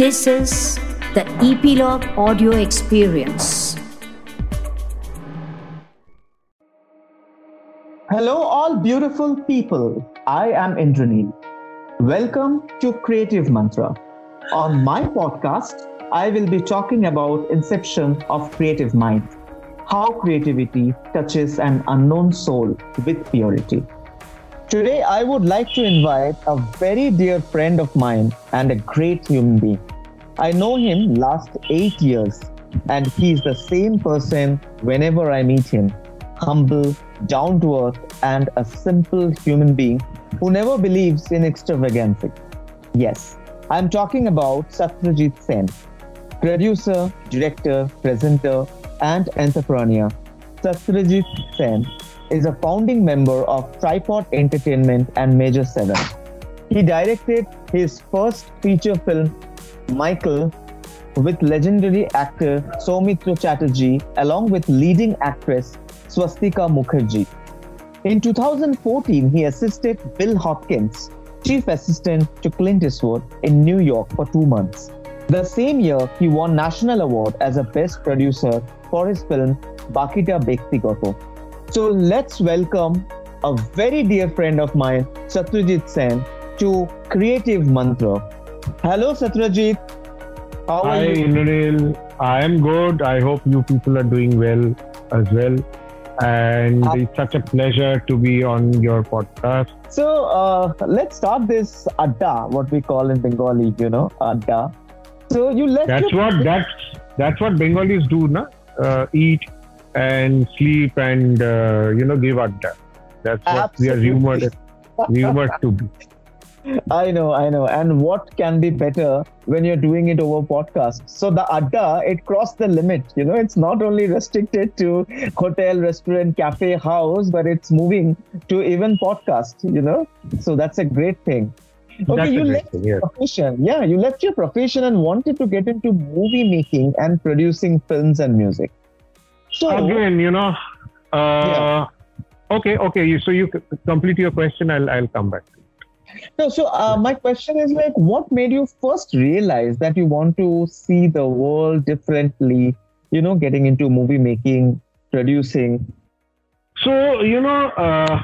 This is the Epilogue Audio Experience. Hello, all beautiful people. I am Indranil. Welcome to Creative Mantra. On my podcast, I will be talking about inception of creative mind, how creativity touches an unknown soul with purity. Today, I would like to invite a very dear friend of mine and a great human being. I know him last eight years, and he's the same person whenever I meet him. Humble, down to earth, and a simple human being who never believes in extravagancy. Yes, I'm talking about Satyajit Sen, producer, director, presenter, and entrepreneur. Satyajit Sen is a founding member of Tripod Entertainment and Major 7. He directed his first feature film, Michael, with legendary actor Soumitra Chatterjee along with leading actress Swastika Mukherjee. In 2014, he assisted Bill Hopkins, chief assistant to Clint Eastwood in New York for two months. The same year, he won National Award as a Best Producer for his film Baakita Byaktigato. So let's welcome a very dear friend of mine, Satyajit Sen, to Creative Mantra. Hello, Satyajit. How Hi, are you? Indranil. I am good. I hope you people are doing well as well. And uh, it's such a pleasure to be on your podcast. So uh, let's start this adda, what we call in Bengali, you know, adda. So you let that's your... what that's that's what Bengalis do, na? Uh, eat, and sleep and uh, you know give adda. That's what Absolutely. we are rumored rumored to be. I know, I know. And what can be better when you're doing it over podcast? So the adda, it crossed the limit. You know, it's not only restricted to hotel, restaurant, cafe, house, but it's moving to even podcast. You know, so that's a great thing. Okay, that's you left thing, your profession. Yeah, you left your profession and wanted to get into movie making and producing films and music. So again, you know, uh, yeah. okay, okay. So you complete your question. I'll I'll come back. No, so uh, my question is like, what made you first realize that you want to see the world differently? You know, getting into movie making, producing. So you know, uh,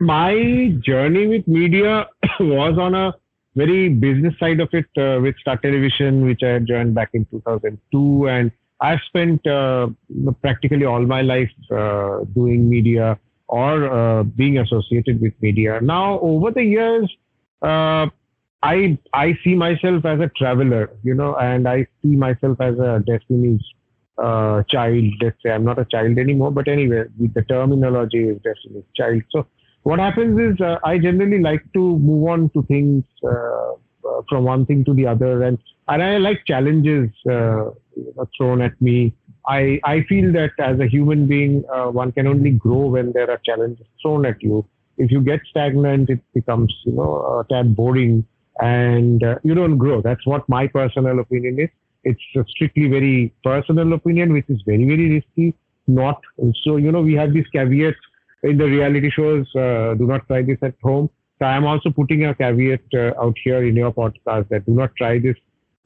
my journey with media was on a very business side of it uh, with Star Television, which I had joined back in 2002, and I've spent uh, practically all my life uh, doing media or uh, being associated with media. Now, over the years, uh, I I see myself as a traveler, you know, and I see myself as a Destiny's uh, child. Let's say I'm not a child anymore, but anyway, the terminology is Destiny's child. So, what happens is uh, I generally like to move on to things from one thing to the other, and and I like challenges thrown at me. I, I feel that as a human being, uh, one can only grow when there are challenges thrown at you. If you get stagnant, it becomes, you know, a tad boring and uh, you don't grow. That's what my personal opinion is. It's a strictly very personal opinion, which is very, very risky. Not so, you know, we have this caveat in the reality shows. Uh, do not try this at home. So I am also putting a caveat uh, out here in your podcast that do not try this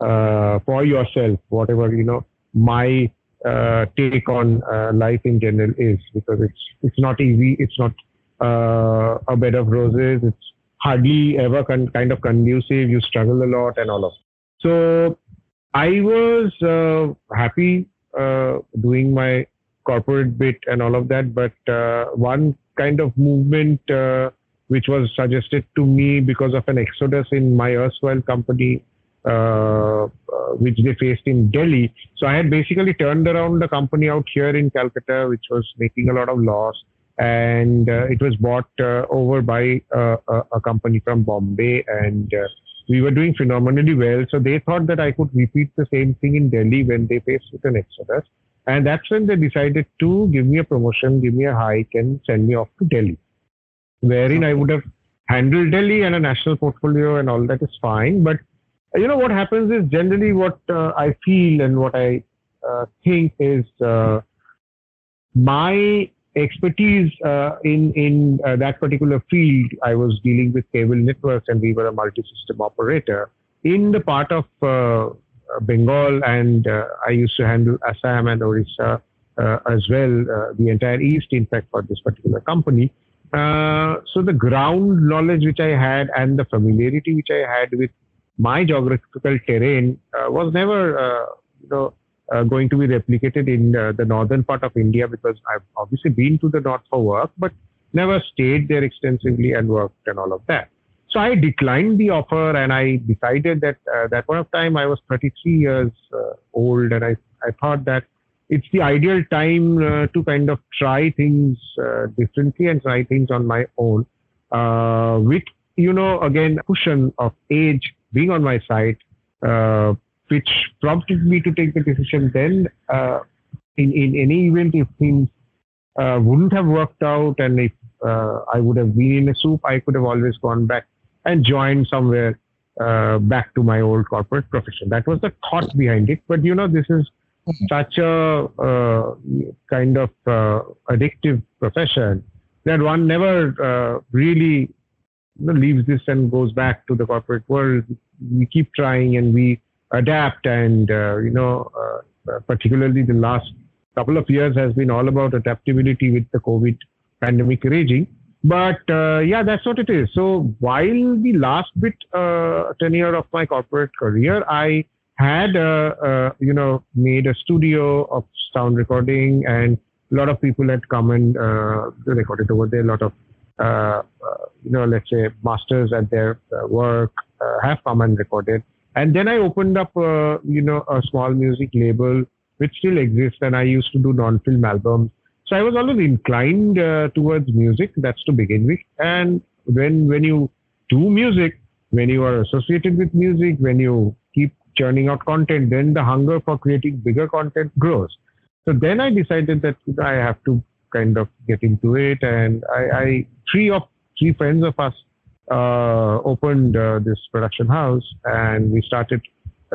uh, for yourself, whatever you know my uh, take on uh, life in general is, because it's it's not easy. It's not uh, a bed of roses. It's hardly ever con- kind of conducive. You struggle a lot and all of. So I was uh, happy uh, doing my corporate bit and all of that, but one kind of movement which was suggested to me because of an exodus in my erstwhile company Uh, uh, which they faced in Delhi. So I had basically turned around the company out here in Calcutta, which was making a lot of loss, and uh, it was bought uh, over by a company from Bombay, and we were doing phenomenally well. So they thought that I could repeat the same thing in Delhi when they faced with an exodus. And that's when they decided to give me a promotion, give me a hike, and send me off to Delhi, wherein I would have handled Delhi and a national portfolio and all that is fine. But you know what happens is generally what uh, I feel and what I uh, think is uh, my expertise uh, in in uh, that particular field. I was dealing with cable networks, and we were a multi-system operator. in the part of uh, Bengal, and I used to handle Assam and Orissa as well, the entire East, in fact, for this particular company. so the ground knowledge which I had and the familiarity which I had with my geographical terrain was never, you know, uh, going to be replicated in uh, the northern part of India because I've obviously been to the north for work, but never stayed there extensively and worked and all of that. So I declined the offer and I decided that uh, that point of time I was 33 years uh, old and I, I thought that it's the ideal time uh, to kind of try things uh, differently and try things on my own uh, with, you know, again, cushion of age being on my side, uh, which prompted me to take the decision then in, in any event if things wouldn't have worked out and if I would have been in a soup, I could have always gone back and joined somewhere uh, back to my old corporate profession. That was the thought behind it. But you know, this is such a uh, kind of uh, addictive profession that one never uh, really leaves this and goes back to the corporate world. We keep trying and we adapt, and uh, you know, uh, particularly the last couple of years has been all about adaptability with the COVID pandemic raging. But uh, yeah, that's what it is. So while the last bit uh, tenure of my corporate career, I had uh, uh, you know made a studio of sound recording, and a lot of people had come and recorded over there. A lot of you know, let's say masters at their uh, work have come and recorded. And then I opened up, you know, a small music label which still exists, and I used to do non-film albums so I was always inclined uh, towards music. That's to begin with. And when when you do music, when you are associated with music, when you keep churning out content, then the hunger for creating bigger content grows. So then I decided that I have to kind of get into it, and I, I three of three friends of us uh, opened uh, this production house, and we started.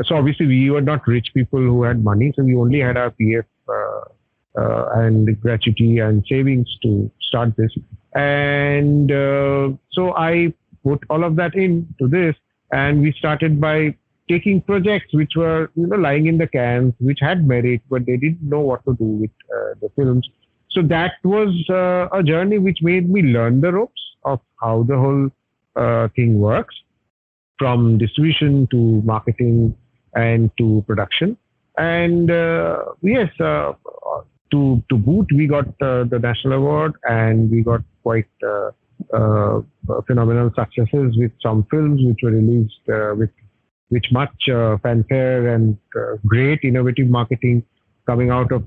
So obviously we were not rich people who had money, so we only had our PF uh, uh, and gratuity and savings to start this. And uh, so I put all of that into this, and we started by taking projects which were you know lying in the cans, which had merit, but they didn't know what to do with uh, the films. So that was uh, a journey which made me learn the ropes of how the whole uh, thing works, from distribution to marketing and to production. And uh, yes, to to boot, we got uh, the national award and we got quite uh, uh, phenomenal successes with some films which were released uh, with which much uh, fanfare and uh, great innovative marketing coming out of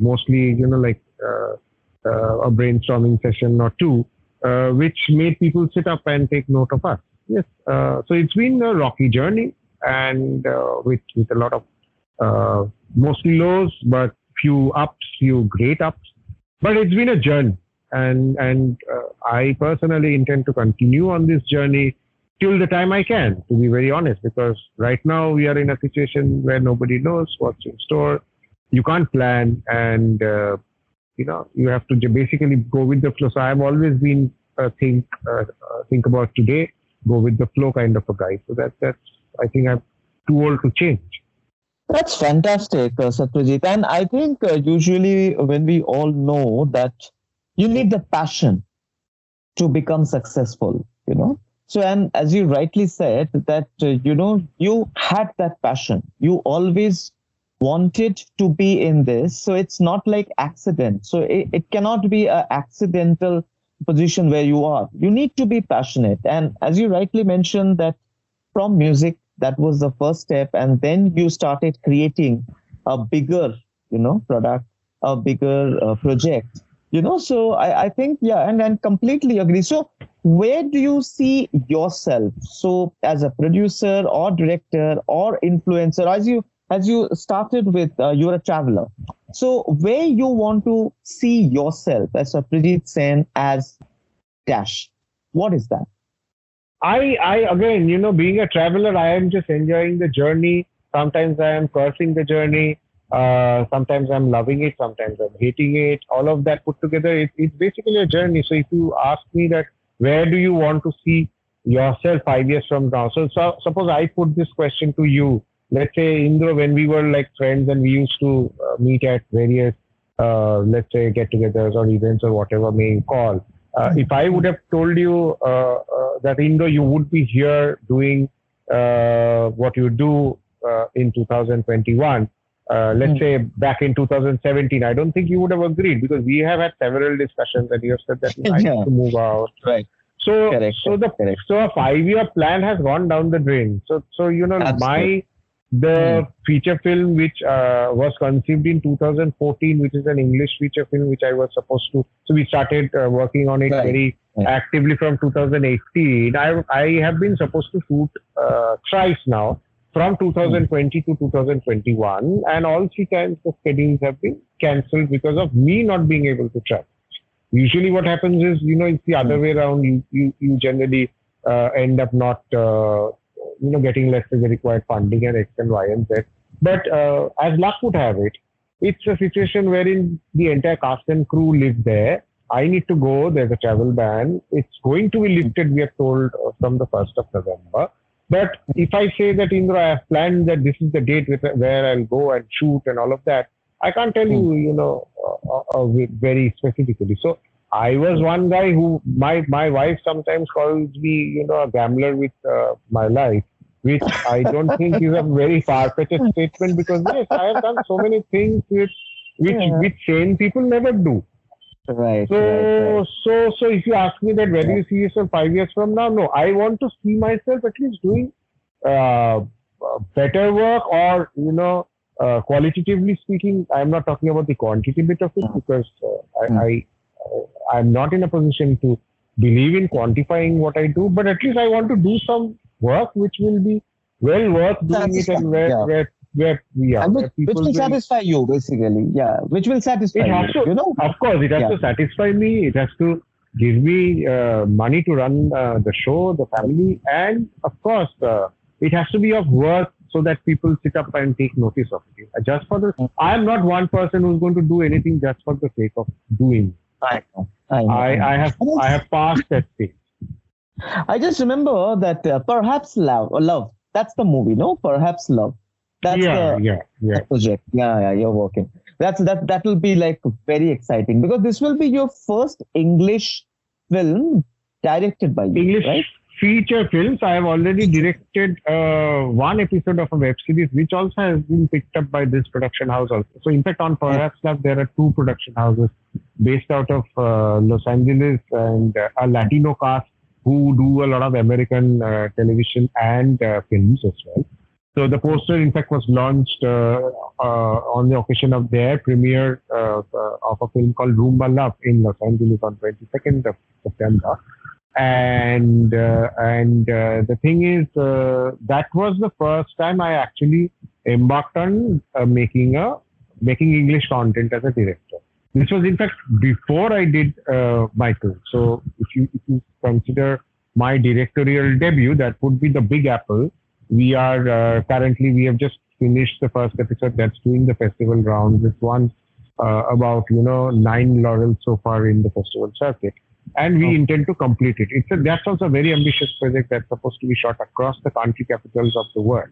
mostly you know like Uh, a brainstorming session or two, uh, which made people sit up and take note of us. Yes, uh, so it's been a rocky journey and with with a lot of mostly lows, but few ups, few great ups, but it's been a journey. And, and uh, I personally intend to continue on this journey till the time I can, to be very honest, because right now we are in a situation where nobody knows what's in store. You can't plan and, uh, you know, you have to basically go with the flow. So I've always been uh, think, uh, think about today, go with the flow kind of a guy. So that, that's, I think I'm too old to change. That's fantastic, uh, Satyajit. And I think uh, usually when we all know that you need the passion to become successful, you know. So, and as you rightly said, that, uh, you know, you had that passion. You always wanted to be in this. So it's not like accident. So it, it cannot be an accidental position where you are. You need to be passionate. And as you rightly mentioned that from music that was the first step and then you started creating a bigger you know product a bigger uh, project you know so I, I think yeah and and completely agree so where do you see yourself so as a producer or director or influencer as you as you started with uh, you're a traveler so where you want to see yourself as a Prijit Sen as dash what is that I, I again, you know, being a traveler, I am just enjoying the journey. Sometimes I am cursing the journey. Uh, sometimes I'm loving it. Sometimes I'm hating it. All of that put together, it, it's basically a journey. So if you ask me that, where do you want to see yourself five years from now? So, so suppose I put this question to you. Let's say Indra, when we were like friends and we used to uh, meet at various, uh, let's say get-togethers or events or whatever may you call. Uh, if I would have told you uh, uh, that Indra, you would be here doing uh, what you do in 2021, uh, let's mm. say back in 2017, I don't think you would have agreed because we have had several discussions and you have said that you yeah. need to move out. Right. So, correct, so the correct. so a five-year plan has gone down the drain. So, so you know, Absolutely. my the mm. feature film which uh, was conceived in 2014, which is an English feature film, which I was supposed to. So we started uh, working on it right. very right. actively from 2018. I I have been supposed to shoot uh, thrice now from 2020 to 2021, and all three times the schedules have been cancelled because of me not being able to travel. Usually, what happens is, you know, it's the other way around. You you, you generally uh, end up not, uh, you know, getting less than the required funding and X and Y and Z. But uh, as luck would have it, it's a situation wherein the entire cast and crew live there. I need to go. There's a travel ban. It's going to be lifted. We are told uh, from the first of November. But if I say that Indra, I have planned that this is the date where I'll go and shoot and all of that, I can't tell you, hmm. you know, uh, uh, uh very specifically. So I was one guy who my my wife sometimes calls me, you know, a gambler with uh, my life, which I don't think is a very far fetched statement because yes, I have done so many things which which yeah. which sane people never do. Right. So, right, right. so, so if you ask me that, where do you see yourself five years from now? No, I want to see myself at least doing uh, better work, or you know, uh, qualitatively speaking, I'm not talking about the quantity bit of it hmm. because uh, I, hmm. I, I'm not in a position to believe in quantifying what I do, but at least I want to do some work which will be well worth doing it and where, yeah. where where we are. Which, which, will, will satisfy you, basically. Yeah, which will satisfy it has you. To, you know? Of course, it has yeah. to satisfy me. It has to give me uh, money to run uh, the show, the family, and of course, uh, it has to be of worth so that people sit up and take notice of it. Just for the, mm. I am not one person who's going to do anything just for the sake of doing. I know. I, know. I, I have I have passed that stage. I just remember that uh, perhaps love, love. That's the movie, no? Perhaps love that's yeah, the yeah, yeah. project. Yeah, yeah, you're working. That's that. That will be like very exciting because this will be your first English film directed by you, English right? Feature films. I have already directed uh, one episode of a web series, which also has been picked up by this production house. Also, so in fact, on Perhaps Love, there are two production houses based out of uh, Los Angeles and uh, a Latino cast who do a lot of American uh, television and uh, films as well. So the poster, in fact, was launched uh, uh, on the occasion of their premiere uh, of a film called Roomba Love in Los Angeles on 22nd of September. And and the thing is, that was the first time I actually embarked on making a making English content as a director. This was in fact before I did uh, Michael. So if you if you consider my directorial debut, that would be the Big Apple, we are uh, currently we have just finished the first episode that's doing the festival rounds. This one uh, about you know nine laurels so far in the festival circuit, and we oh. intend to complete it. It's a, that's also a very ambitious project that's supposed to be shot across the country capitals of the world.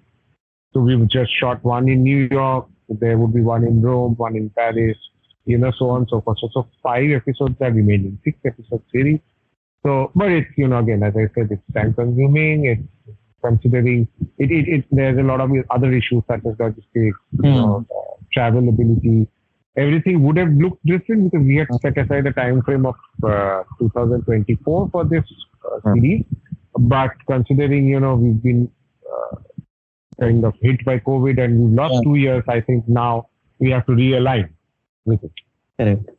So we've just shot one in New York. There would be one in Rome, one in Paris, you know, so on and so forth. So, so five episodes are remaining, six episode series. So, but it's you know again, as I said, it's time consuming. It's considering it, it, it, there's a lot of other issues such as logistics, mm. you know, uh, travel ability. Everything would have looked different because we had set aside a time frame of uh, 2024 for this uh, hmm. series. But considering, you know, we've been uh, kind of hit by COVID and we've lost yeah. two years, I think now we have to realign with it. Correct.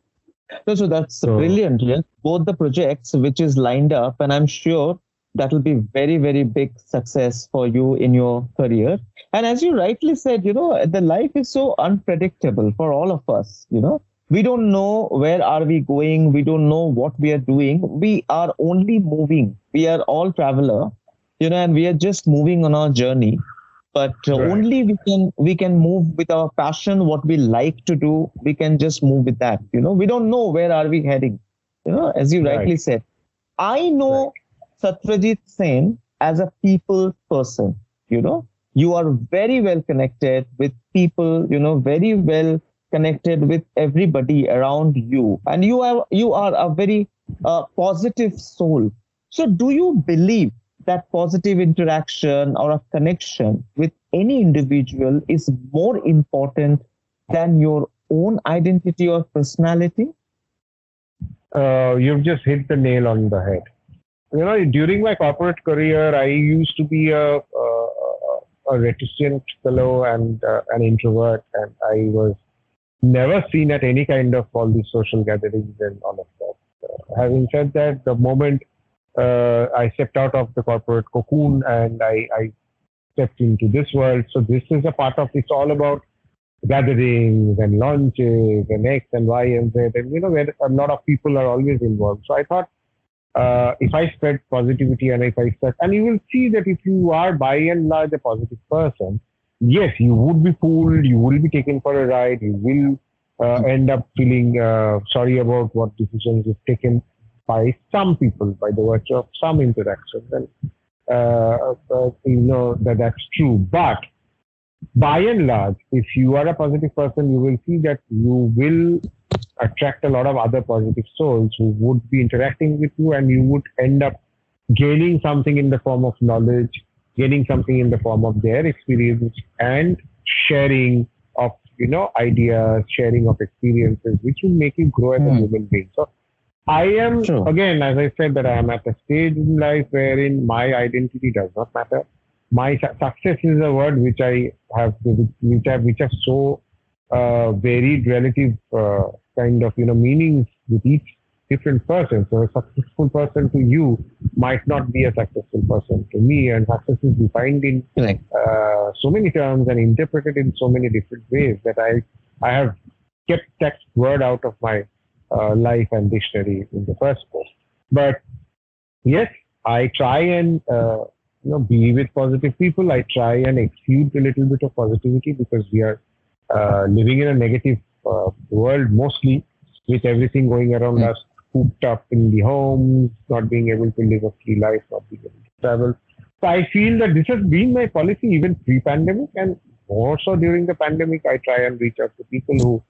So, so that's so, brilliant. Yes, both the projects which is lined up, and I'm sure that will be very very big success for you in your career. And as you rightly said you know the life is so unpredictable for all of us you know. We don't know where are we going. We don't know what we are doing. We are only moving. We are all traveler you know and we are just moving on our journey. But uh, right. only we can we can move with our passion what we like to do. We can just move with that you know. We don't know where are we heading you know as you rightly said. I know right Satyajit Sen as a people person. You know, you are very well connected with people, you know, very well connected with everybody around you. And you are you are a very uh, positive soul. So do you believe that positive interaction or a connection with any individual is more important than your own identity or personality? Uh, you've just hit the nail on the head. You know, during my corporate career, I used to be a, a, a reticent fellow and uh, an introvert, and I was never seen at any kind of all these social gatherings and all of that. Uh, having said that, the moment uh, I stepped out of the corporate cocoon and I, I stepped into this world, so this is a part of it's all about gatherings and launches and X and Y and Z, and you know where a lot of people are always involved. So I thought uh, if I spread positivity and if I spread, and you will see that if you are by and large a positive person, yes, you would be fooled, you will be taken for a ride, you will uh, end up feeling uh, sorry about what decisions you've taken by some people, by the virtue of some interactions, and uh, uh, you know that that's true. But by and large, if you are a positive person, you will see that you will attract a lot of other positive souls who would be interacting with you and you would end up gaining something in the form of knowledge, gaining something in the form of their experience and sharing of, you know, ideas, sharing of experiences, which will make you grow as mm. a hmm. human being. So I am, sure. again, as I said, that I am at a stage in life wherein my identity does not matter. My su- success is a word which I have, which have, which have so uh, varied relative uh, kind of you know meanings with each different person. So a successful person to you might not be a successful person to me, and success is defined in uh, so many terms and interpreted in so many different ways that I I have kept that word out of my uh, life and dictionary in the first place. But yes, I try and uh, you know be with positive people. I try and exude a little bit of positivity because we are living in a negative uh, world mostly with everything going around mm. us cooped up in the homes, not being able to live a free life, not being able to travel. So I feel that this has been my policy even pre-pandemic and more so during the pandemic. I try and reach out to people who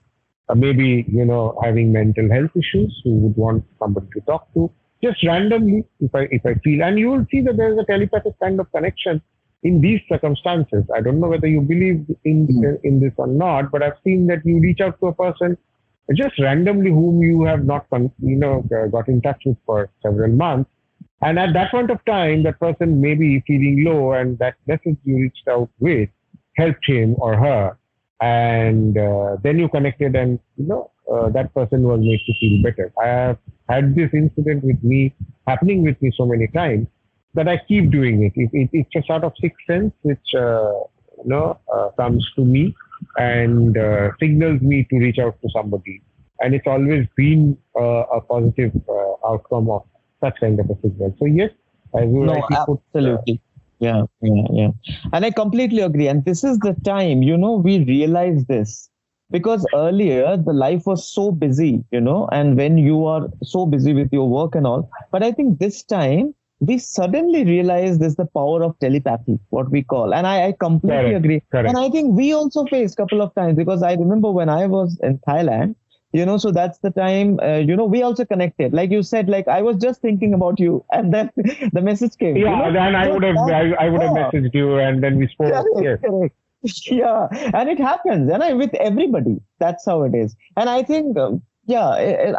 are maybe, you know, having mental health issues, who would want somebody to talk to just randomly if I, if I feel, and you will see that there's a telepathic kind of connection in these circumstances. I don't know whether you believe in, mm. in this or not, but I've seen that you reach out to a person just randomly whom you have not, you know, got in touch with for several months. And at that point of time, that person may be feeling low and that message you reached out with helped him or her. And uh, then you connected and, you know, uh, that person was made to feel better. I have had this incident with me, happening with me so many times that I keep doing it. it, it it's a sort of sixth sense which uh, you know uh, comes to me and uh, signals me to reach out to somebody. And it's always been uh, a positive uh, outcome of such kind of a signal. So yes, I will no, absolutely. Put, yeah, yeah, yeah. And I completely agree. And this is the time, you know, we realize this because earlier the life was so busy, you know, and when you are so busy with your work and all. But I think this time we suddenly realize there's the power of telepathy, what we call. And I, I completely Correct. agree. Correct. And I think we also faced a couple of times because I remember when I was in Thailand, you know, so that's the time, uh, you know, we also connected. Like you said, like I was just thinking about you and then the message came. Yeah, you know? then I would have, I, I, would have messaged you and then we spoke. Correct, yes. correct. Yeah, and it happens, and I, with everybody, that's how it is. And I think um, yeah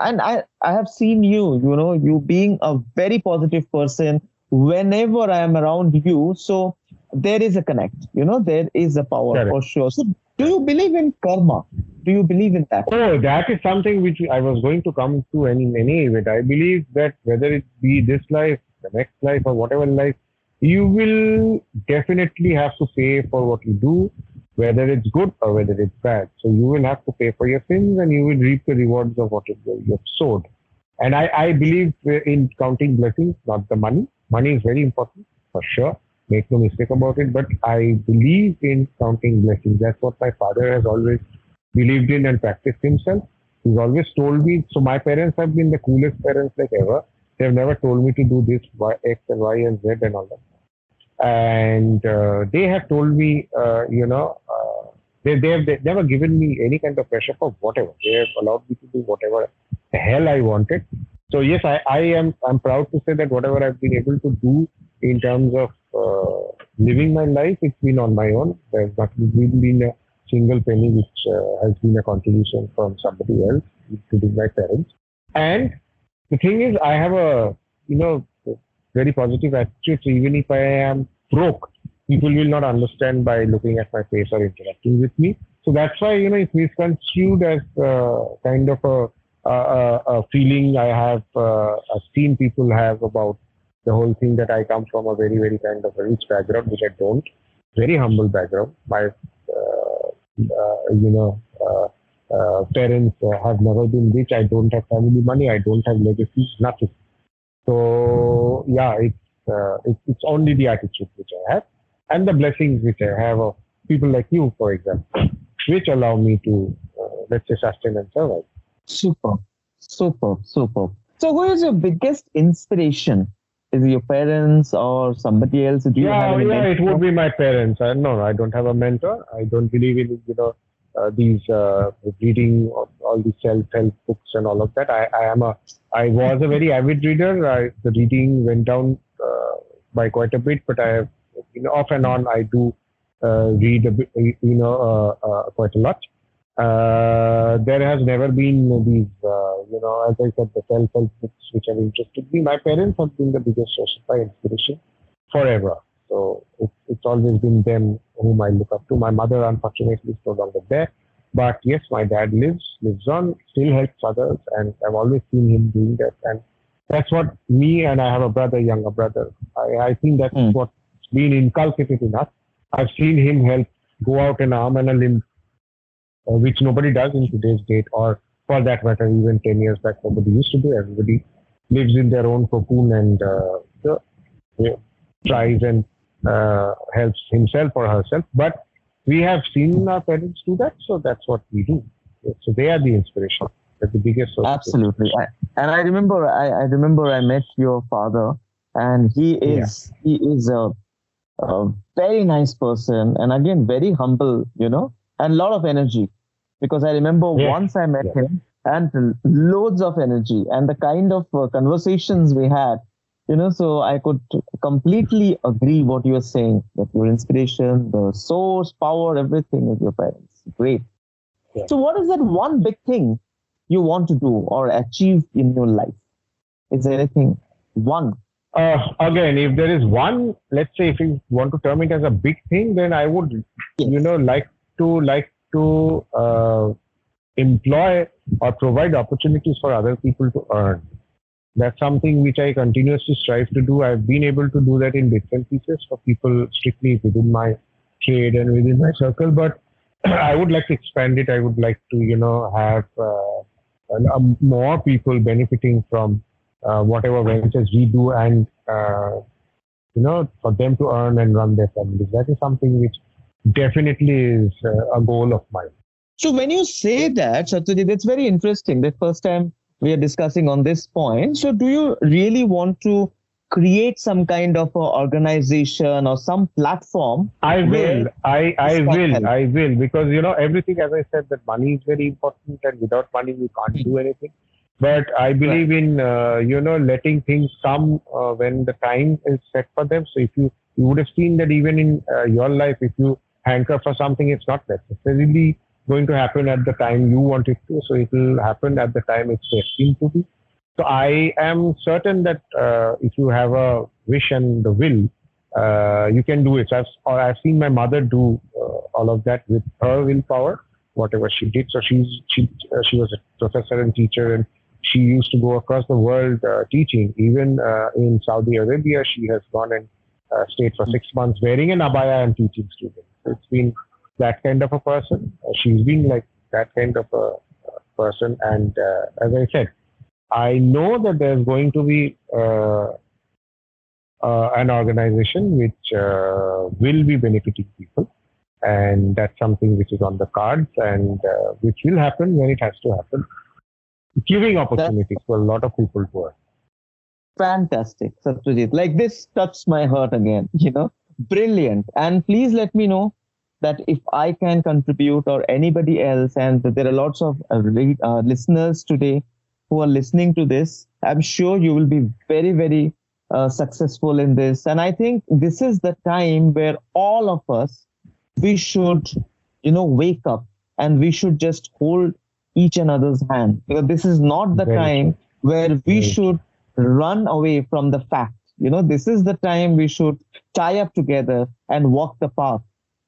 and i i have seen you you know you being a very positive person whenever i am around you. So there is a connect you know there is a power Correct. for sure. So do you believe in karma? Do you believe in that? Oh that is something which i was going to come to in any event i believe that whether it be this life the next life or whatever life you will definitely have to pay for what you do whether it's good or whether it's bad. So you will have to pay for your sins and you will reap the rewards of what you have sowed. And I, I believe in counting blessings, not the money. Money is very important for sure. Make no mistake about it. But I believe in counting blessings. That's what my father has always believed in and practiced himself. He's always told me. So my parents have been the coolest parents like ever. They've never told me to do this y, X and Y and Z and all that. And uh, they have told me, uh, you know, uh, they, they have they've never given me any kind of pressure for whatever. They have allowed me to do whatever the hell I wanted. So yes, I, I am I'm proud to say that whatever I've been able to do in terms of uh, living my life, it's been on my own. There's not really been a single penny which uh, has been a contribution from somebody else, including my parents. And the thing is, I have a you know very positive attitude. Even if I am broke, people will not understand by looking at my face or interacting with me. So that's why you know it's misconstrued as uh, kind of a, a, a, feeling I have uh, seen people have about the whole thing that I come from a very very kind of a rich background, which I don't. Very humble background. My uh, uh you know uh, uh, parents have never been rich. I don't have family money. I don't have legacy. Nothing. So yeah, it's it's, it's only the attitude which I have and the blessings which I have of people like you, for example, which allow me to, uh, let's say, sustain and survive. Super, super, super. So, who is your biggest inspiration? Is it your parents or somebody else? Do you yeah, yeah, it would be my parents. I, no, I don't have a mentor. I don't believe in you know uh, these uh, reading of all these self-help books and all of that. I, I am a I was a very avid reader. I, the reading went down uh, by quite a bit, but I have you know, off and on, I do uh, read a bit, you know, uh, uh, quite a lot. there has never been these, you know, as I said, the self-help books which have interested me. My parents have been the biggest source of my inspiration forever. So it's, it's always been them whom I look up to. My mother, unfortunately, is no longer there. But yes, my dad lives, lives on, still helps others, and I've always seen him doing that. And that's what me and I have a brother, younger brother. I, I think that's mm. what been inculcated in us. I've seen him help go out an arm and a limb, uh, which nobody does in today's date, or for that matter, even 10 years back, nobody used to do. Everybody lives in their own cocoon and uh, the, you know, tries and uh, helps himself or herself. But we have seen our parents do that, so that's what we do. So they are the inspiration. They're the biggest. Absolutely, I, and I remember, I, I remember, I met your father, and he is yeah. he is a a very nice person and again very humble you know and a lot of energy because i remember yeah. once i met yeah. him and loads of energy and the kind of uh, conversations we had you know so i could completely agree what you are saying that your inspiration the source power everything is your parents great yeah. so what is that one big thing you want to do or achieve in your life is there anything one uh, again, if there is one, let's say if you want to term it as a big thing, then I would, yes. you know, like to like to uh, employ or provide opportunities for other people to earn. That's something which I continuously strive to do. I've been able to do that in and pieces for people strictly within my trade and within my circle. But I would like to expand it. I would like to, you know, have uh, more people benefiting from uh, whatever ventures we do and uh, you know for them to earn and run their families that is something which definitely is uh, a goal of mine so when you say that Satyajit, that's very interesting the first time we are discussing on this point so do you really want to create some kind of organization or some platform i will i i will help. i will because you know everything as i said that money is very important and without money we can't do anything but I believe right. in uh, you know letting things come uh, when the time is set for them. So if you you would have seen that even in uh, your life, if you hanker for something, it's not necessarily going to happen at the time you want it to. So it will happen at the time it's destined to be. So I am certain that uh, if you have a wish and the will, uh, you can do it. I've, or I've seen my mother do uh, all of that with her willpower, whatever she did. So she's she she was a professor and teacher and she used to go across the world uh, teaching. Even uh, in Saudi Arabia, she has gone and uh, stayed for six months wearing an abaya and teaching students. So it's been that kind of a person. Uh, she's been like that kind of a, person. And uh, as I said, I know that there's going to be uh, an organization which will be benefiting people. And that's something which is on the cards and which will happen when it has to happen giving opportunities for a lot of people to earn. Fantastic, Satyajit. Like this touched my heart again, you know. Brilliant. And please let me know that if I can contribute or anybody else, and there are lots of uh, re- uh, listeners today who are listening to this, I'm sure you will be very, very uh, successful in this. And I think this is the time where all of us, we should, you know, wake up and we should just hold each another's hand because this is not the Very time where we Very should run away from the fact. You know, this is the time we should tie up together and walk the path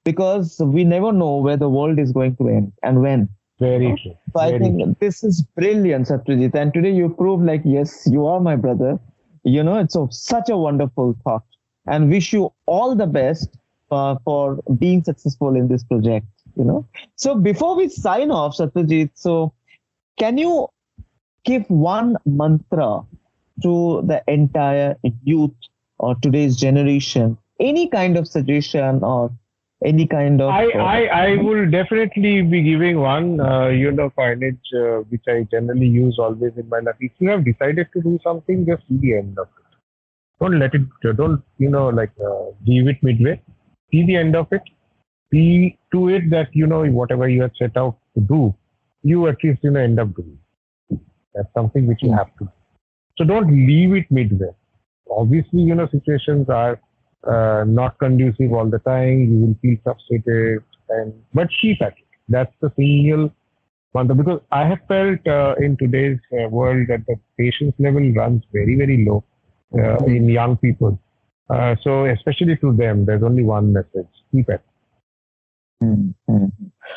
because we never know where the world is going to end and when. Very true. So I think true. this is brilliant, Satyajit. And today you prove like, yes, you are my brother. You know, it's a, such a wonderful thought. And wish you all the best uh, for being successful in this project. You know. So before we sign off, Satyajit, so can you give one mantra to the entire youth or today's generation? Any kind of suggestion or any kind of I, uh, I, I will definitely be giving one, uh, you know, coinage uh, which I generally use always in my life. If you have decided to do something, just see the end of it. Don't let it, don't, you know, like uh, leave it midway. See the end of it. See to it that, you know, whatever you have set out to do, you at least, you know, end up doing. That's something which you have to do. So don't leave it midway. Obviously, you know, situations are uh, not conducive all the time. You will feel frustrated, and but keep at it. That's the single mantra. Because I have felt uh, in today's uh, world that the patience level runs very, very low uh, in young people. Uh, so especially to them, there's only one message: keep at. it. Mm, mm.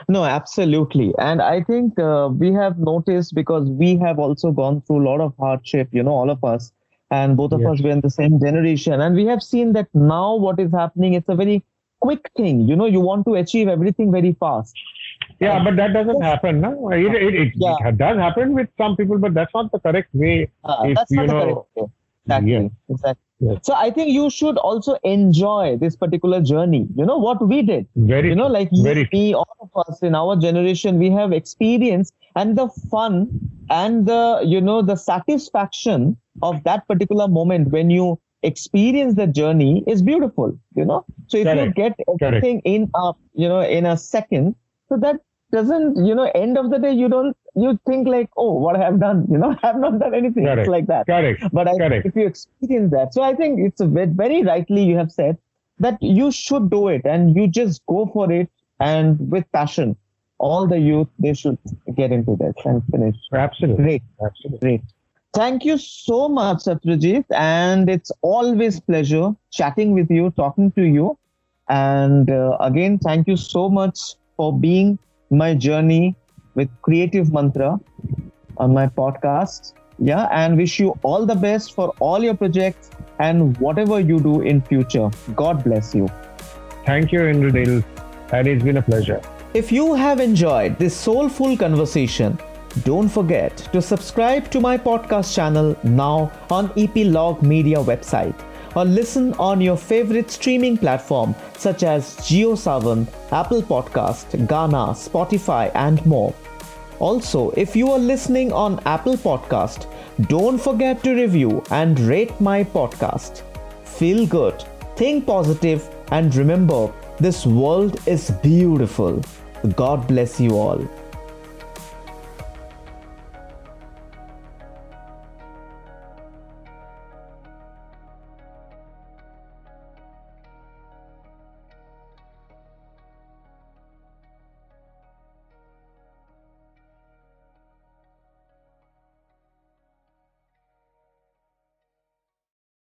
No, absolutely. And I think uh, we have noticed because we have also gone through a lot of hardship, you know, all of us, and both of Yes. us were in the same generation. And we have seen that now what is happening, it's a very quick thing. You know, you want to achieve everything very fast. Yeah, but that doesn't happen. No? It, it, it, Yeah. it does happen with some people, but that's not the correct way. Uh, If that's not the correct way. Exactly. Yes. Exactly. Yes. So I think you should also enjoy this particular journey. You know, what we did. Very you know like Very me all of us in our generation we have experience and the fun and the you know the satisfaction of that particular moment when you experience the journey is beautiful you know so if you get everything in a you know in a second so that doesn't you know end of the day you don't you think like oh what i have done you know i have not done anything Correct. it's like that Correct. but I, Correct. if you experience that, so I think it's a ve- very rightly you have said that you should do it and you just go for it and with passion. All the youth they should get into this and finish. Absolutely. Great, Absolutely. great. Thank you so much, Satyajit, and it's always pleasure chatting with you, talking to you, and uh, again, thank you so much for being my journey with Creative Mantra on my podcast. Yeah, and wish you all the best for all your projects and whatever you do in future. God bless you. Thank you, Indranil. And it's been a pleasure. If you have enjoyed this soulful conversation, don't forget to subscribe to my podcast channel now on Epilogue Media website or listen on your favorite streaming platform such as JioSaavn, Apple Podcast, Gaana, Spotify and more. Also, if you are listening on Apple Podcast, don't forget to review and rate my podcast. Feel good, think positive, and remember this world is beautiful. God bless you all.